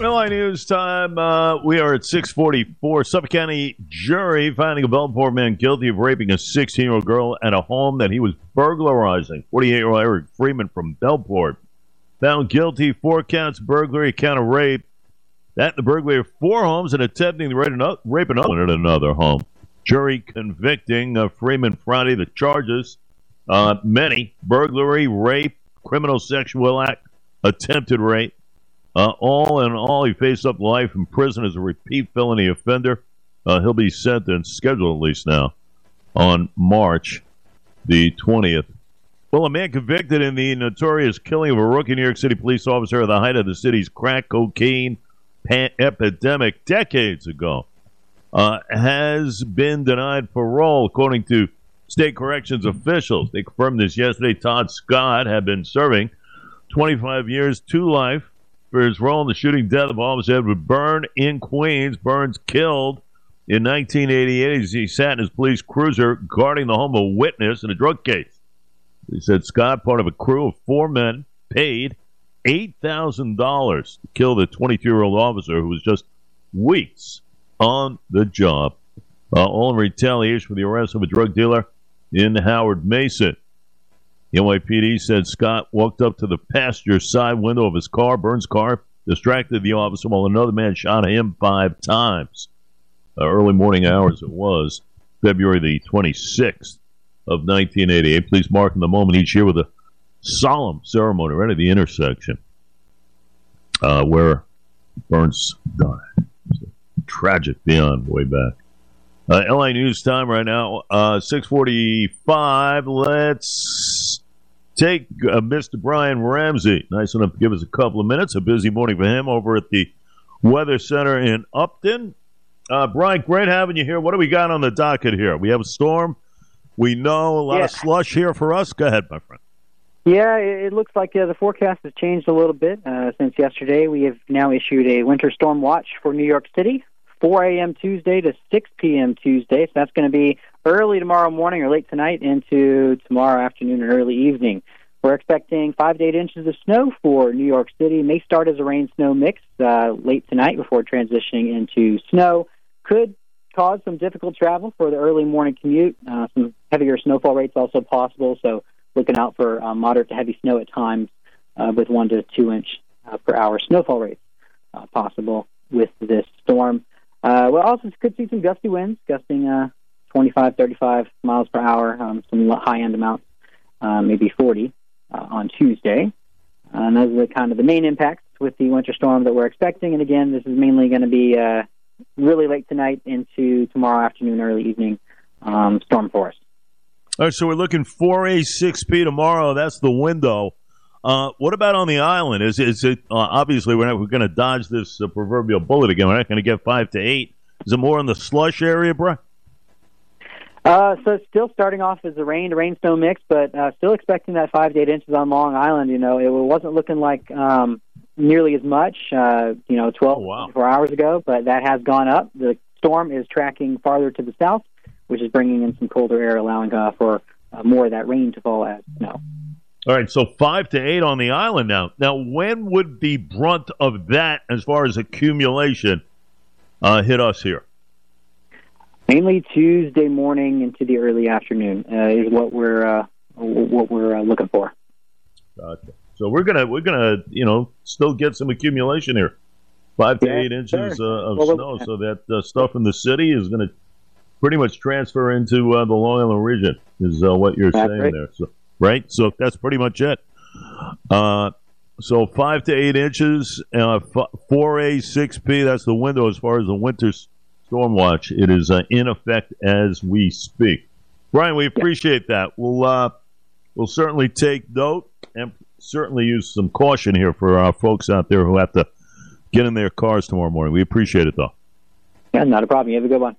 LI News time. Uh, we are at 644. Suffolk County jury finding a Bellport man guilty of raping a 16-year-old girl at a home that he was burglarizing. 48-year-old Eric Freeman from Bellport found guilty four counts burglary, count of rape. That the burglary of four homes and attempting to rape another, rape another at another home. Jury convicting uh, Freeman Friday. The charges, uh, many burglary, rape, criminal sexual act, attempted rape. Uh, all in all, he faced up life in prison as a repeat felony offender. Uh, he'll be sentenced, scheduled at least now, on March the 20th. Well, a man convicted in the notorious killing of a rookie New York City police officer at the height of the city's crack cocaine pan- epidemic decades ago uh, has been denied parole, according to state corrections officials. They confirmed this yesterday. Todd Scott had been serving 25 years to life for his role in the shooting death of Officer Edward Byrne in Queens. Burns killed in 1988 as he sat in his police cruiser guarding the home of a witness in a drug case. He said Scott, part of a crew of four men, paid $8,000 to kill the 22 year old officer who was just weeks on the job, uh, all in retaliation for the arrest of a drug dealer in Howard Mason. The NYPD said Scott walked up to the passenger side window of his car, Byrne's car, distracted the officer while another man shot him five times. Uh, early morning hours it was, February the 26th of 1988. Police marking the moment each year with a solemn ceremony right at the intersection uh, where Burns died. Tragic beyond way back. Uh, LI News time right now, uh, 645. Let's take uh, Mr. Brian Ramsey. Nice enough to give us a couple of minutes. A busy morning for him over at the Weather Center in Upton. Uh, Brian, great having you here. What do we got on the docket here? We have a storm. We know a lot Yeah. of slush here for us. Go ahead, my friend. Yeah, it looks like uh, the forecast has changed a little bit uh, since yesterday. We have now issued a winter storm watch for New York City, 4 a.m. Tuesday to 6 p.m. Tuesday. So that's going to be early tomorrow morning or late tonight into tomorrow afternoon and early evening. We're expecting five to eight inches of snow for New York City. May start as a rain snow mix uh, late tonight before transitioning into snow. Could cause some difficult travel for the early morning commute. Uh, some heavier snowfall rates also possible. So looking out for uh, moderate to heavy snow at times uh, with one to two inch uh, per hour snowfall rates uh, possible with this storm. Uh, we'll also could see some gusty winds, gusting uh, 25, 35 miles per hour, um, some high end amounts, uh, maybe 40 uh, on Tuesday. And those are the kind of the main impacts with the winter storm that we're expecting. And again, this is mainly going to be uh, really late tonight into tomorrow afternoon, early evening um, storm force. All right, so we're looking 4A, 6P tomorrow. That's the window. Uh, what about on the island? Is is it uh, obviously we're not we're going to dodge this uh, proverbial bullet again? We're not going to get five to eight. Is it more in the slush area, bro? Uh, so still starting off as a rain, to rain snow mix, but uh, still expecting that five to eight inches on Long Island. You know, it wasn't looking like um, nearly as much, uh, you know, 12, Oh, wow. 24 hours ago, but that has gone up. The storm is tracking farther to the south, which is bringing in some colder air, allowing uh, for uh, more of that rain to fall as snow. All right, so five to eight on the island now. Now, when would the brunt of that, as far as accumulation, uh, hit us here? Mainly Tuesday morning into the early afternoon uh, is what we're uh, what we're uh, looking for. Gotcha. So we're gonna we're gonna you know still get some accumulation here, five to Yeah, eight inches sure. uh, of Well, snow. So that uh, stuff in the city is gonna pretty much transfer into uh, the Long Island region. Is uh, what you're That's saying right. there? So right. So that's pretty much it. Uh, so five to eight inches, uh, four A, six P. That's the window as far as the winter storm watch. It is uh, in effect as we speak. Brian, we appreciate that. We'll uh, we'll certainly take note and certainly use some caution here for our folks out there who have to get in their cars tomorrow morning. We appreciate it though. Yeah, not a problem. You have a good one.